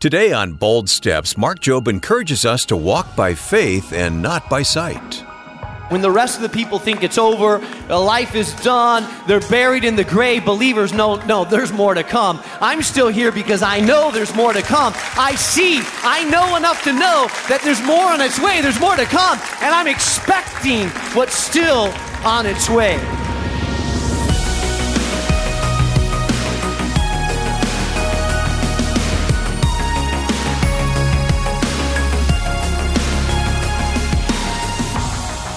Today on Bold Steps, Mark Jobe encourages us to walk by faith and not by sight. When the rest of the people think it's over, life is done, they're buried in the grave, believers know, no, there's more to come. I'm still here because I know there's more to come. I see, I know enough to know that there's more on its way, there's more to come, and I'm expecting what's still on its way.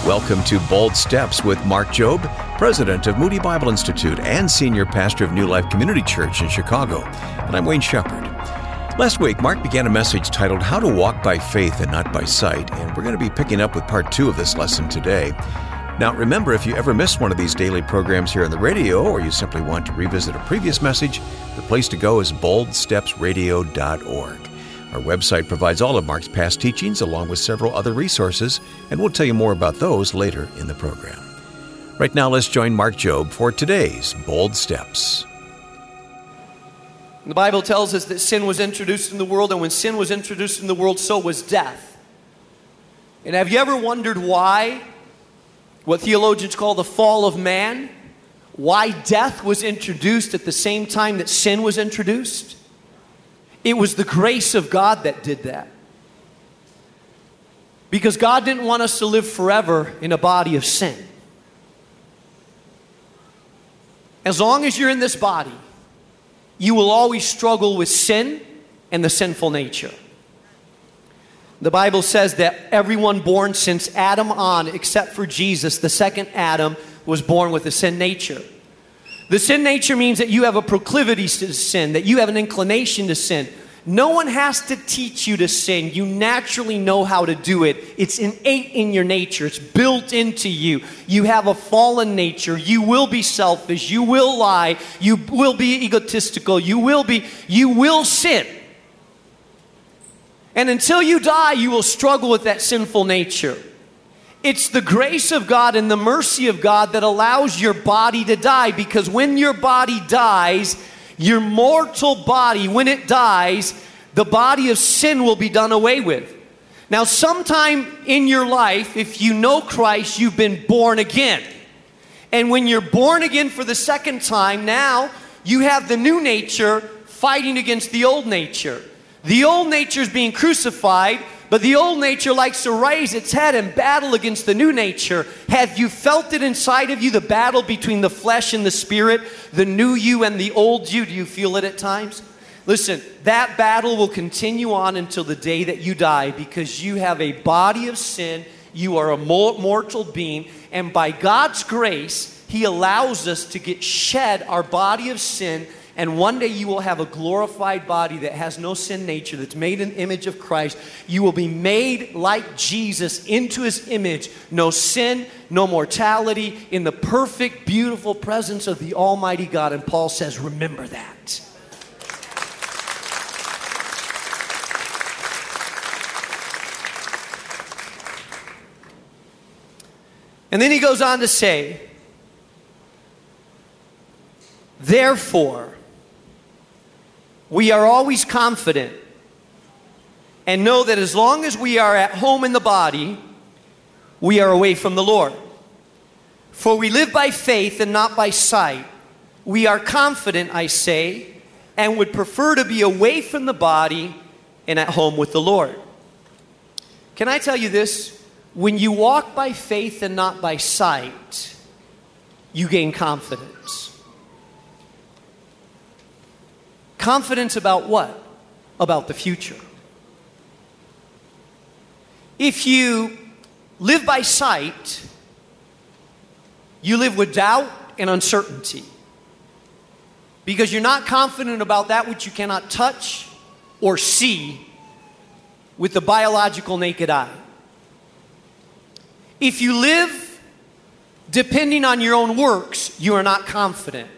Welcome to Bold Steps with Mark Jobe, president of Moody Bible Institute and senior pastor of New Life Community Church in Chicago. And I'm Wayne Shepherd. Last week, Mark began a message titled How to Walk by Faith and Not by Sight, and we're going to be picking up with part two of this lesson today. Now, remember, if you ever miss one of these daily programs here on the radio, or you simply want to revisit a previous message, the place to go is boldstepsradio.org. Our website provides all of Mark's past teachings along with several other resources, and we'll tell you more about those later in the program. Right now, let's join Mark Jobe for today's Bold Steps. The Bible tells us that sin was introduced in the world, and when sin was introduced in the world, so was death. And have you ever wondered why? What theologians call the fall of man? Why death was introduced at the same time that sin was introduced? It was the grace of God that did that. Because God didn't want us to live forever in a body of sin. As long as you're in this body, you will always struggle with sin and the sinful nature. The Bible says that everyone born since Adam on, except for Jesus, the second Adam, was born with a sin nature. The sin nature means that you have a proclivity to sin, that you have an inclination to sin. No one has to teach you to sin. You naturally know how to do it. It's innate in your nature, it's built into you. You have a fallen nature. You will be selfish. You will lie. You will be egotistical. You will be, you will sin. And until you die, you will struggle with that sinful nature. It's the grace of God and the mercy of God that allows your body to die because when your body dies, your mortal body, when it dies, the body of sin will be done away with. Now, sometime in your life, if you know Christ, you've been born again. And when you're born again for the second time, now you have the new nature fighting against the old nature. The old nature is being crucified, but the old nature likes to raise its head and battle against the new nature. Have you felt it inside of you, the battle between the flesh and the spirit, the new you and the old you? Do you feel it at times? Listen, that battle will continue on until the day that you die because you have a body of sin. You are a mortal being, and by God's grace, He allows us to get shed our body of sin and one day you will have a glorified body that has no sin nature, that's made in image of Christ. You will be made like Jesus into his image. No sin, no mortality, in the perfect, beautiful presence of the Almighty God. And Paul says, remember that. And then he goes on to say, Therefore, we are always confident and know that as long as we are at home in the body, we are away from the Lord. For we live by faith and not by sight. We are confident, I say, and would prefer to be away from the body and at home with the Lord. Can I tell you this? When you walk by faith and not by sight, you gain confidence. Confidence about what? About the future. If you live by sight, you live with doubt and uncertainty. Because you're not confident about that which you cannot touch or see with the biological naked eye. If you live depending on your own works, you are not confident.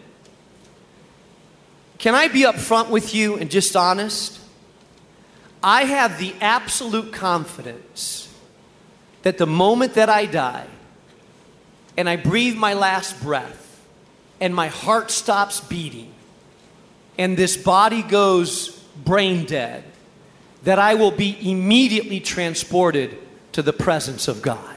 Can I be upfront with you and just honest? I have the absolute confidence that the moment that I die and I breathe my last breath and my heart stops beating and this body goes brain dead that I will be immediately transported to the presence of God.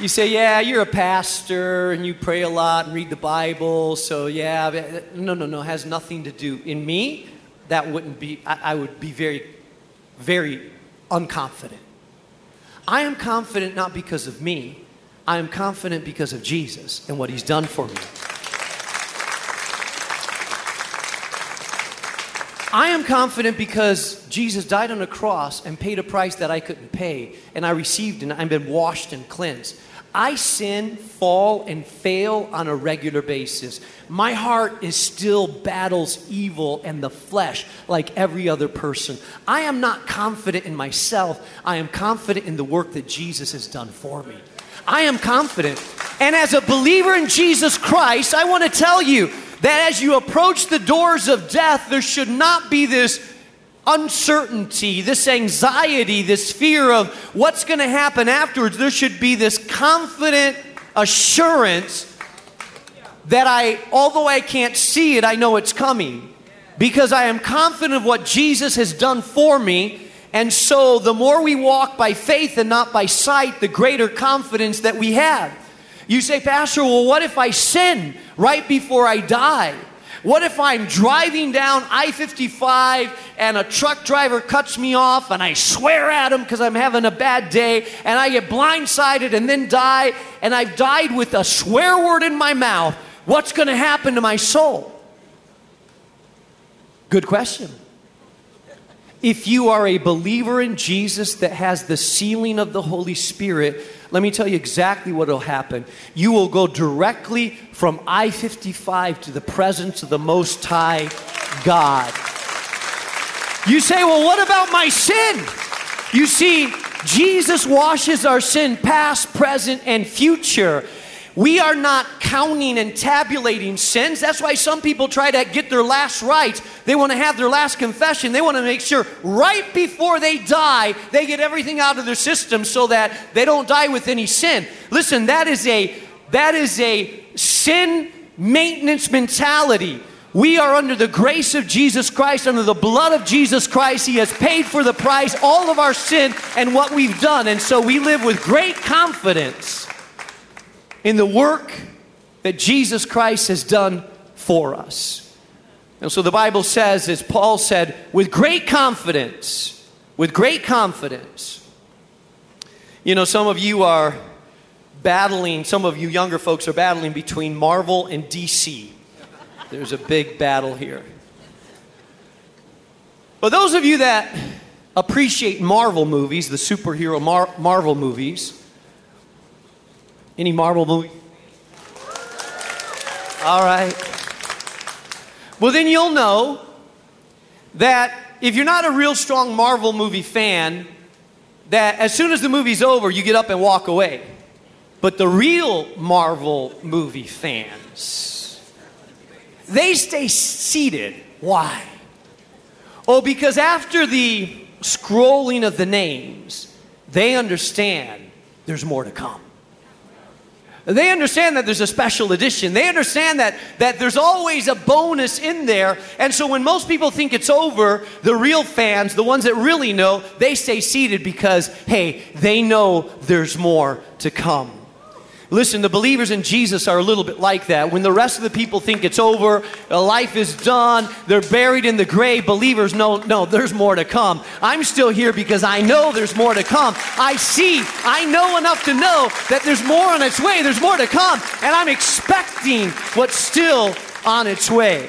You say, yeah, you're a pastor and you pray a lot and read the Bible, so yeah. Uh, no, no, no, it has nothing to do. In me, that wouldn't be, I, I would be very, very unconfident. I am confident not because of me, I am confident because of Jesus and what he's done for me. I am confident because Jesus died on a cross and paid a price that I couldn't pay, and I received and I've been washed and cleansed. I sin, fall, and fail on a regular basis. My heart is still battles evil and the flesh like every other person. I am not confident in myself. I am confident in the work that Jesus has done for me. I am confident. And as a believer in Jesus Christ, I want to tell you that as you approach the doors of death, there should not be this uncertainty, this anxiety, this fear of what's going to happen afterwards, there should be this confident assurance that I, although I can't see it, I know it's coming. Because I am confident of what Jesus has done for me. And so the more we walk by faith and not by sight, the greater confidence that we have. You say, Pastor, well, what if I sin right before I die? What if I'm driving down I 55 and a truck driver cuts me off and I swear at him because I'm having a bad day and I get blindsided and then die and I've died with a swear word in my mouth? What's going to happen to my soul? Good question. If you are a believer in Jesus that has the sealing of the Holy Spirit, let me tell you exactly what will happen. You will go directly from I 55 to the presence of the Most High God. You say, well, what about my sin? You see, Jesus washes our sin past, present, and future. We are not counting and tabulating sins. That's why some people try to get their last rites. They want to have their last confession. They want to make sure right before they die, they get everything out of their system so that they don't die with any sin. Listen, that is a that is a sin maintenance mentality. We are under the grace of Jesus Christ, under the blood of Jesus Christ. He has paid for the price, all of our sin and what we've done. And so we live with great confidence in the work that Jesus Christ has done for us. And so the Bible says, as Paul said, with great confidence, with great confidence. You know, some of you are battling, some of you younger folks are battling between Marvel and DC. There's a big battle here. But those of you that appreciate Marvel movies, the superhero Mar- Marvel movies, any Marvel movie? All right. Well, then you'll know that if you're not a real strong Marvel movie fan, that as soon as the movie's over, you get up and walk away. But the real Marvel movie fans, they stay seated. Why? Oh, because after the scrolling of the names, they understand there's more to come. They understand that there's a special edition. They understand that, that there's always a bonus in there. And so when most people think it's over, the real fans, the ones that really know, they stay seated because, hey, they know there's more to come. Listen, the believers in Jesus are a little bit like that. When the rest of the people think it's over, uh, life is done, they're buried in the grave, believers know, no, there's more to come. I'm still here because I know there's more to come. I see, I know enough to know that there's more on its way, there's more to come, and I'm expecting what's still on its way.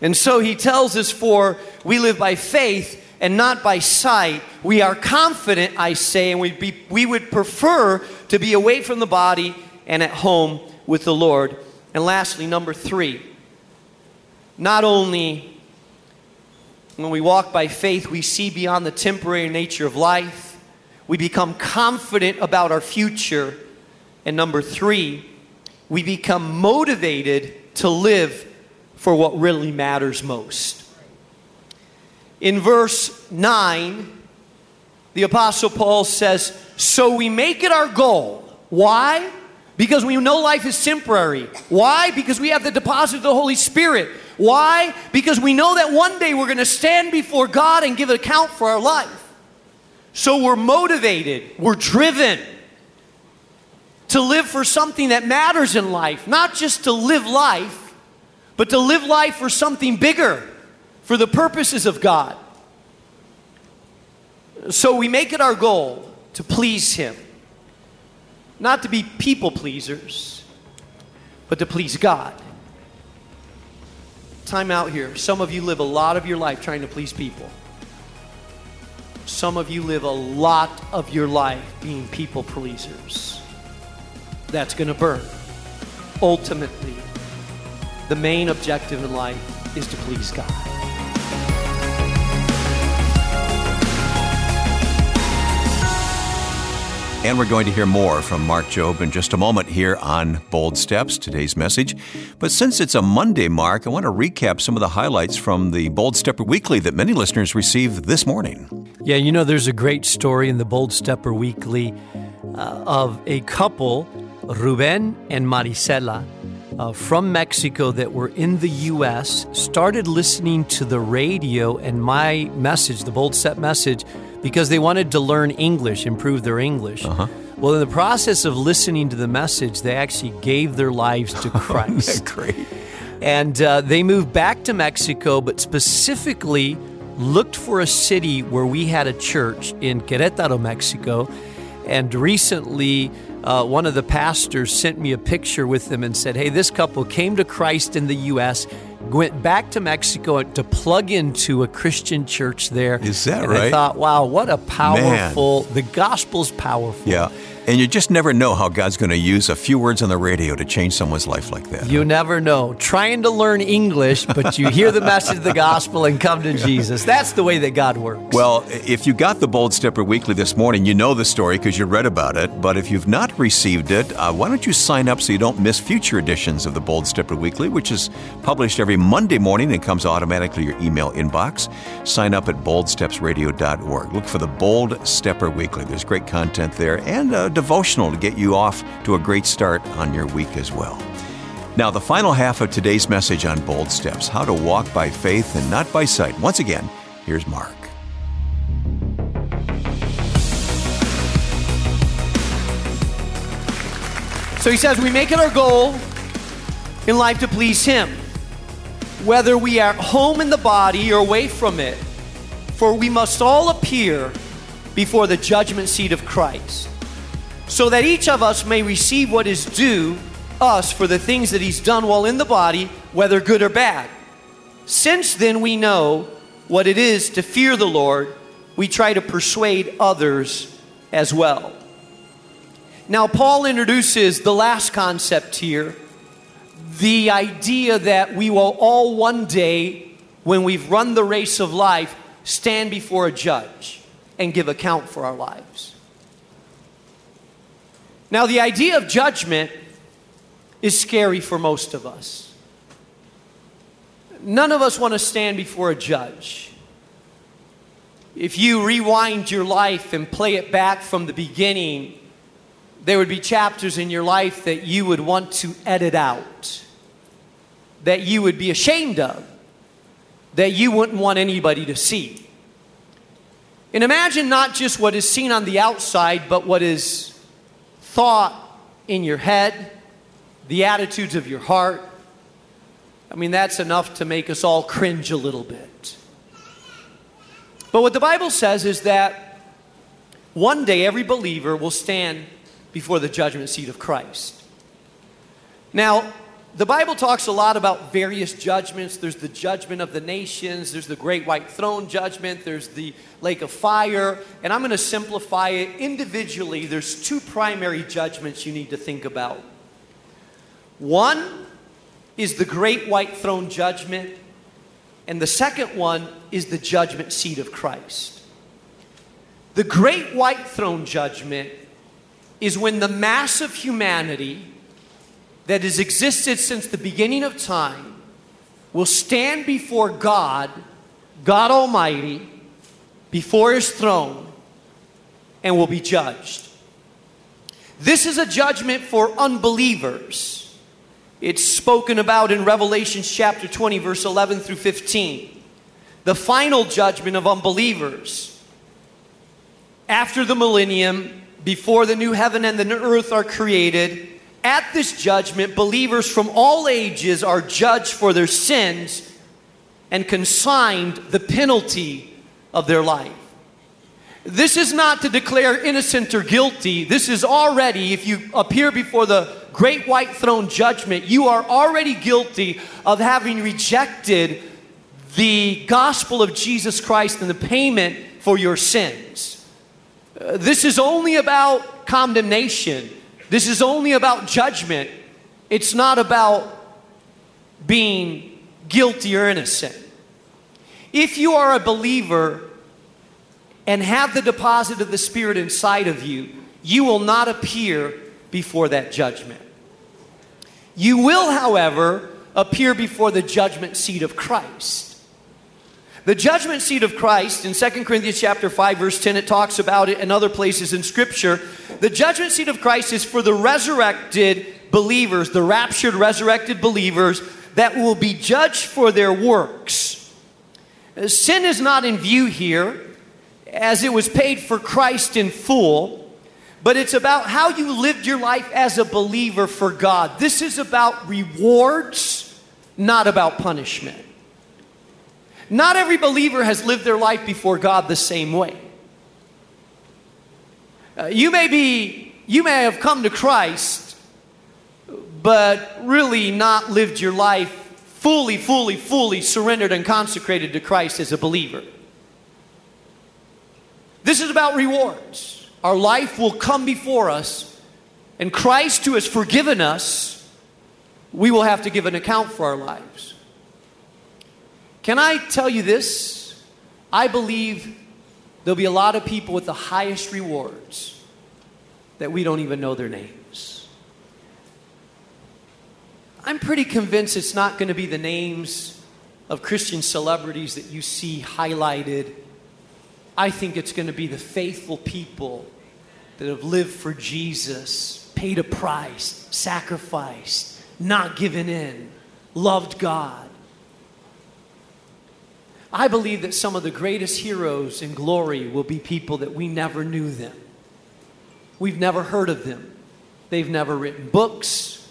And so he tells us, for we live by faith and not by sight. We are confident, I say, and we, be, we would prefer to be away from the body and at home with the Lord. And lastly, number three, not only when we walk by faith, we see beyond the temporary nature of life, we become confident about our future. And number three, we become motivated to live for what really matters most. In verse 9, the Apostle Paul says, So we make it our goal. Why? Because we know life is temporary. Why? Because we have the deposit of the Holy Spirit. Why? Because we know that one day we're going to stand before God and give an account for our life. So we're motivated, we're driven to live for something that matters in life, not just to live life, but to live life for something bigger, for the purposes of God. So we make it our goal to please Him, not to be people pleasers, but to please God. Time out here. Some of you live a lot of your life trying to please people. Some of you live a lot of your life being people pleasers. That's going to burn. Ultimately, the main objective in life is to please God. And we're going to hear more from Mark Jobe in just a moment here on Bold Steps, today's message. But since it's a Monday, Mark, I want to recap some of the highlights from the Bold Stepper Weekly that many listeners received this morning. Yeah, you know, there's a great story in the Bold Stepper Weekly uh, of a couple, Ruben and Marisela, uh, from Mexico that were in the U.S., started listening to the radio and my message, the Bold Step message because they wanted to learn English, improve their English. Uh-huh. Well, in the process of listening to the message, they actually gave their lives to Christ. Great. And uh, they moved back to Mexico, but specifically looked for a city where we had a church in Querétaro, Mexico. And recently, uh, one of the pastors sent me a picture with them and said, Hey, this couple came to Christ in the U.S went back to Mexico to plug into a Christian church there. Is that and right? I thought, wow, what a powerful, Man. the gospel's powerful. Yeah. And you just never know how God's going to use a few words on the radio to change someone's life like that. You never know. Trying to learn English, but you hear the message of the gospel and come to Jesus. That's the way that God works. Well, if you got the Bold Stepper Weekly this morning, you know the story because you read about it. But if you've not received it, uh, why don't you sign up so you don't miss future editions of the Bold Stepper Weekly, which is published every Monday morning and comes automatically to your email inbox. Sign up at boldstepsradio.org. Look for the Bold Stepper Weekly. There's great content there and uh, devotional to get you off to a great start on your week as well. Now, the final half of today's message on Bold Steps how to walk by faith and not by sight. Once again, here's Mark. So he says, We make it our goal in life to please Him, whether we are home in the body or away from it, for we must all appear before the judgment seat of Christ so that each of us may receive what is due us for the things that he's done while in the body, whether good or bad. Since then we know what it is to fear the Lord, we try to persuade others as well. Now, Paul introduces the last concept here the idea that we will all one day, when we've run the race of life, stand before a judge and give account for our lives. Now, the idea of judgment is scary for most of us. None of us want to stand before a judge. If you rewind your life and play it back from the beginning, there would be chapters in your life that you would want to edit out, that you would be ashamed of, that you wouldn't want anybody to see. And imagine not just what is seen on the outside, but what is thought in your head, the attitudes of your heart. I mean, that's enough to make us all cringe a little bit. But what the Bible says is that one day every believer will stand before the judgment seat of Christ. Now, the Bible talks a lot about various judgments. There's the judgment of the nations, there's the great white throne judgment, there's the lake of fire, and I'm going to simplify it individually. There's two primary judgments you need to think about. One is the great white throne judgment, and the second one is the judgment seat of Christ. The great white throne judgment is when the mass of humanity that has existed since the beginning of time will stand before God, God Almighty, before His throne, and will be judged. This is a judgment for unbelievers. It's spoken about in Revelation chapter 20, verse 11 through 15. The final judgment of unbelievers. After the millennium, before the new heaven and the new earth are created, at this judgment, believers from all ages are judged for their sins and consigned the penalty of their life. This is not to declare innocent or guilty. This is already, if you appear before the great white throne judgment, you are already guilty of having rejected the gospel of Jesus Christ and the payment for your sins. Uh, this is only about condemnation. This is only about judgment. It's not about being guilty or innocent. If you are a believer and have the deposit of the Spirit inside of you, you will not appear before that judgment. You will, however, appear before the judgment seat of Christ. The judgment seat of Christ in 2 Corinthians chapter 5 verse 10 it talks about it in other places in scripture. The judgment seat of Christ is for the resurrected believers, the raptured resurrected believers that will be judged for their works. Uh, sin is not in view here, as it was paid for Christ in full, but it's about how you lived your life as a believer for God. This is about rewards, not about punishment. Not every believer has lived their life before God the same way. Uh, you may be, you may have come to Christ, but really not lived your life fully, fully, fully surrendered and consecrated to Christ as a believer. This is about rewards. Our life will come before us, and Christ, who has forgiven us, we will have to give an account for our lives. Can I tell you this? I believe there'll be a lot of people with the highest rewards that we don't even know their names. I'm pretty convinced it's not going to be the names of Christian celebrities that you see highlighted. I think it's going to be the faithful people that have lived for Jesus, paid a price, sacrificed, not given in, loved God. I believe that some of the greatest heroes in glory will be people that we never knew them. We've never heard of them. They've never written books.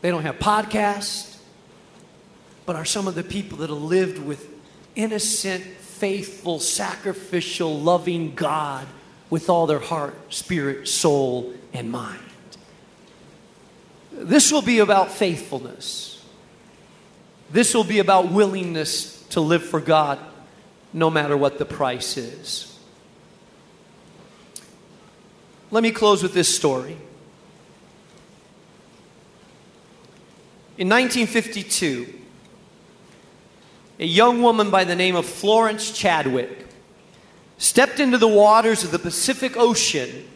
They don't have podcasts, but are some of the people that have lived with innocent, faithful, sacrificial, loving God with all their heart, spirit, soul, and mind. This will be about faithfulness. This will be about willingness to live for God no matter what the price is. Let me close with this story. In 1952, a young woman by the name of Florence Chadwick stepped into the waters of the Pacific Ocean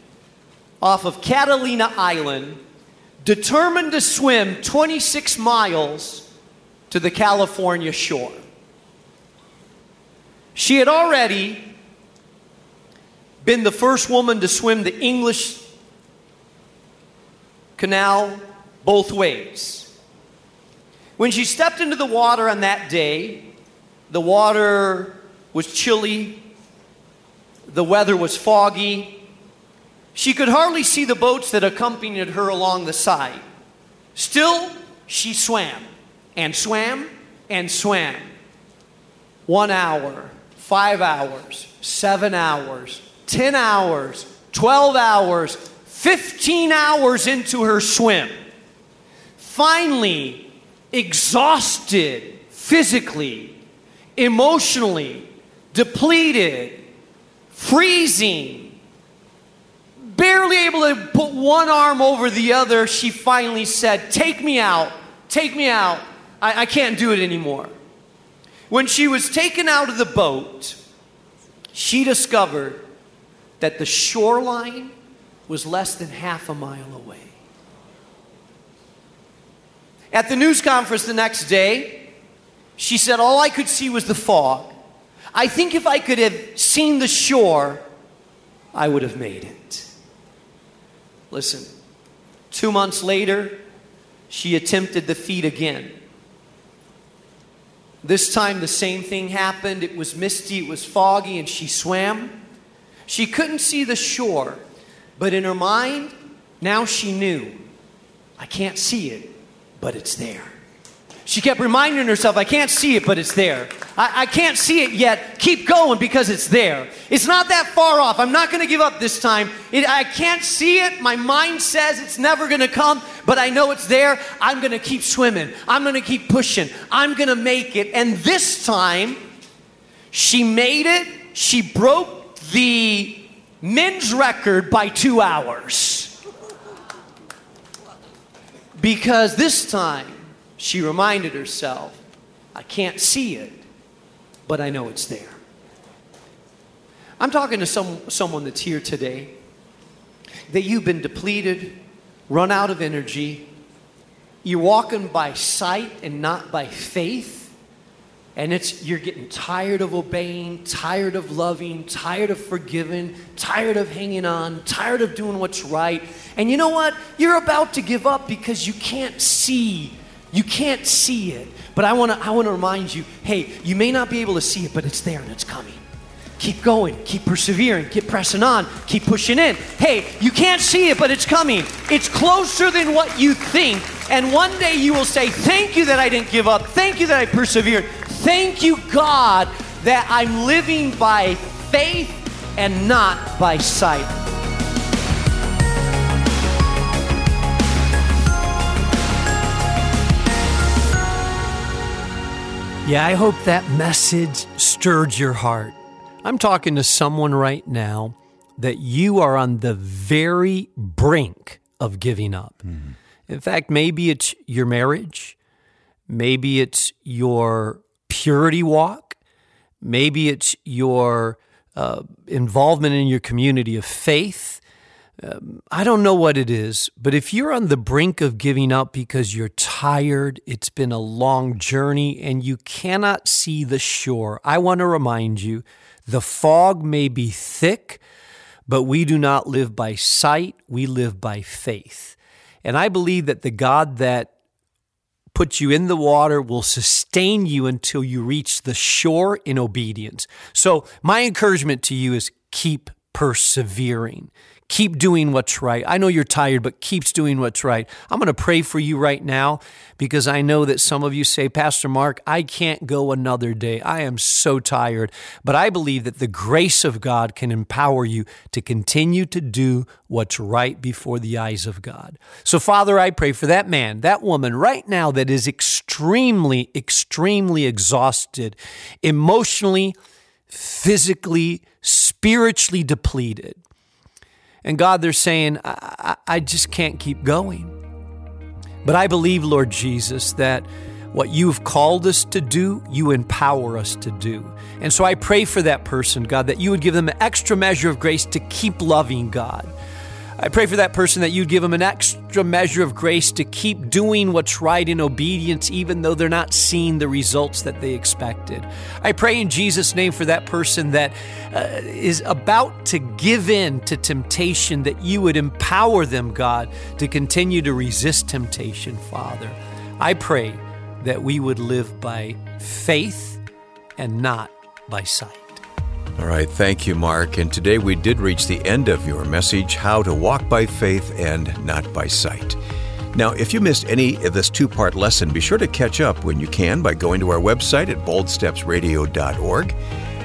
off of Catalina Island, determined to swim 26 miles to the California shore. She had already been the first woman to swim the English Canal both ways. When she stepped into the water on that day, the water was chilly, the weather was foggy. She could hardly see the boats that accompanied her along the side. Still, she swam and swam and swam. One hour, five hours, seven hours, 10 hours, 12 hours, 15 hours into her swim. Finally, exhausted physically, emotionally, depleted, freezing, barely able to put one arm over the other, she finally said, Take me out, take me out. I, I can't do it anymore. When she was taken out of the boat, she discovered that the shoreline was less than half a mile away. At the news conference the next day, she said, All I could see was the fog. I think if I could have seen the shore, I would have made it. Listen, two months later, she attempted the feat again. This time, the same thing happened. It was misty, it was foggy, and she swam. She couldn't see the shore, but in her mind, now she knew I can't see it, but it's there. She kept reminding herself, I can't see it, but it's there. I, I can't see it yet. Keep going because it's there. It's not that far off. I'm not going to give up this time. It, I can't see it. My mind says it's never going to come, but I know it's there. I'm going to keep swimming. I'm going to keep pushing. I'm going to make it. And this time, she made it. She broke the men's record by two hours. Because this time, she reminded herself, I can't see it, but I know it's there. I'm talking to some, someone that's here today that you've been depleted, run out of energy, you're walking by sight and not by faith and it's you're getting tired of obeying tired of loving tired of forgiving tired of hanging on tired of doing what's right. And you know what? You're about to give up because you can't see you can't see it. But I want to I want to remind you, hey, you may not be able to see it, but it's there and it's coming. Keep going, keep persevering, keep pressing on, keep pushing in. Hey, you can't see it, but it's coming. It's closer than what you think. And one day you will say, Thank you that I didn't give up. Thank you that I persevered. Thank you, God, that I'm living by faith and not by sight. Yeah, I hope that message stirred your heart. I'm talking to someone right now that you are on the very brink of giving up. Mm. In fact, maybe it's your marriage, maybe it's your purity walk, maybe it's your uh, involvement in your community of faith, I don't know what it is, but if you're on the brink of giving up because you're tired, it's been a long journey, and you cannot see the shore, I want to remind you the fog may be thick, but we do not live by sight, we live by faith. And I believe that the God that put you in the water will sustain you until you reach the shore in obedience. So, my encouragement to you is keep persevering keep doing what's right. I know you're tired, but keeps doing what's right. I'm going to pray for you right now because I know that some of you say, Pastor Mark, I can't go another day. I am so tired. But I believe that the grace of God can empower you to continue to do what's right before the eyes of God. So, Father, I pray for that man, that woman right now that is extremely, extremely exhausted, emotionally, physically, spiritually depleted. And God, they're saying, I, I, just can't keep going. But I believe, Lord Jesus, that what you've called us to do, you empower us to do. And so I pray for that person, God, that you would give them an extra measure of grace to keep loving God I pray for that person that you'd give them an extra measure of grace to keep doing what's right in obedience, even though they're not seeing the results that they expected. I pray in Jesus' name for that person that uh, is about to give in to temptation, that you would empower them, God, to continue to resist temptation, Father. I pray that we would live by faith and not by sight. All right, thank you, Mark. And today we did reach the end of your message How to Walk by Faith and Not by Sight. Now, if you missed any of this two part lesson, be sure to catch up when you can by going to our website at boldstepsradio.org.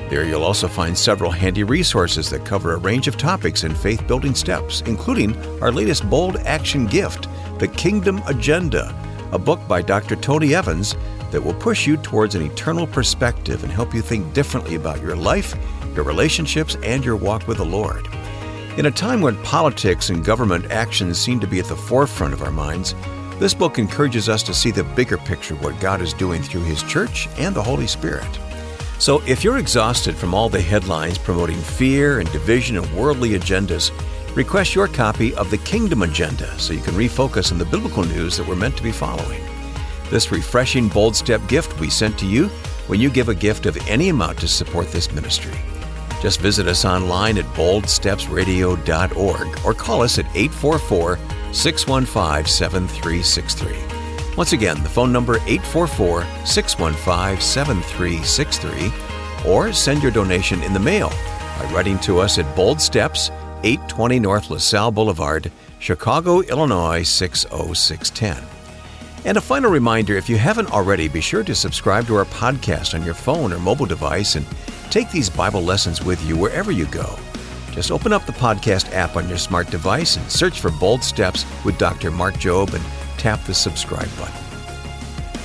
There you'll also find several handy resources that cover a range of topics in faith building steps, including our latest bold action gift, The Kingdom Agenda, a book by Dr. Tony Evans that will push you towards an eternal perspective and help you think differently about your life your relationships, and your walk with the Lord. In a time when politics and government actions seem to be at the forefront of our minds, this book encourages us to see the bigger picture of what God is doing through His church and the Holy Spirit. So, if you're exhausted from all the headlines promoting fear and division and worldly agendas, request your copy of the Kingdom Agenda so you can refocus on the biblical news that we're meant to be following. This refreshing bold step gift we sent to you when you give a gift of any amount to support this ministry. Just visit us online at boldstepsradio.org or call us at 844 615 7363. Once again, the phone number 844 615 7363 or send your donation in the mail by writing to us at Bold Steps, 820 North LaSalle Boulevard, Chicago, Illinois 60610. And a final reminder if you haven't already, be sure to subscribe to our podcast on your phone or mobile device and take these Bible lessons with you wherever you go. Just open up the podcast app on your smart device and search for Bold Steps with Dr. Mark Jobe and tap the subscribe button.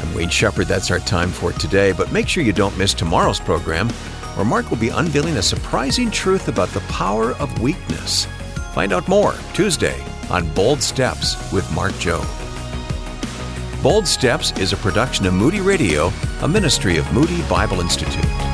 I'm Wayne Shepherd. That's our time for today, but make sure you don't miss tomorrow's program where Mark will be unveiling a surprising truth about the power of weakness. Find out more Tuesday on Bold Steps with Mark Jobe. Bold Steps is a production of Moody Radio, a ministry of Moody Bible Institute.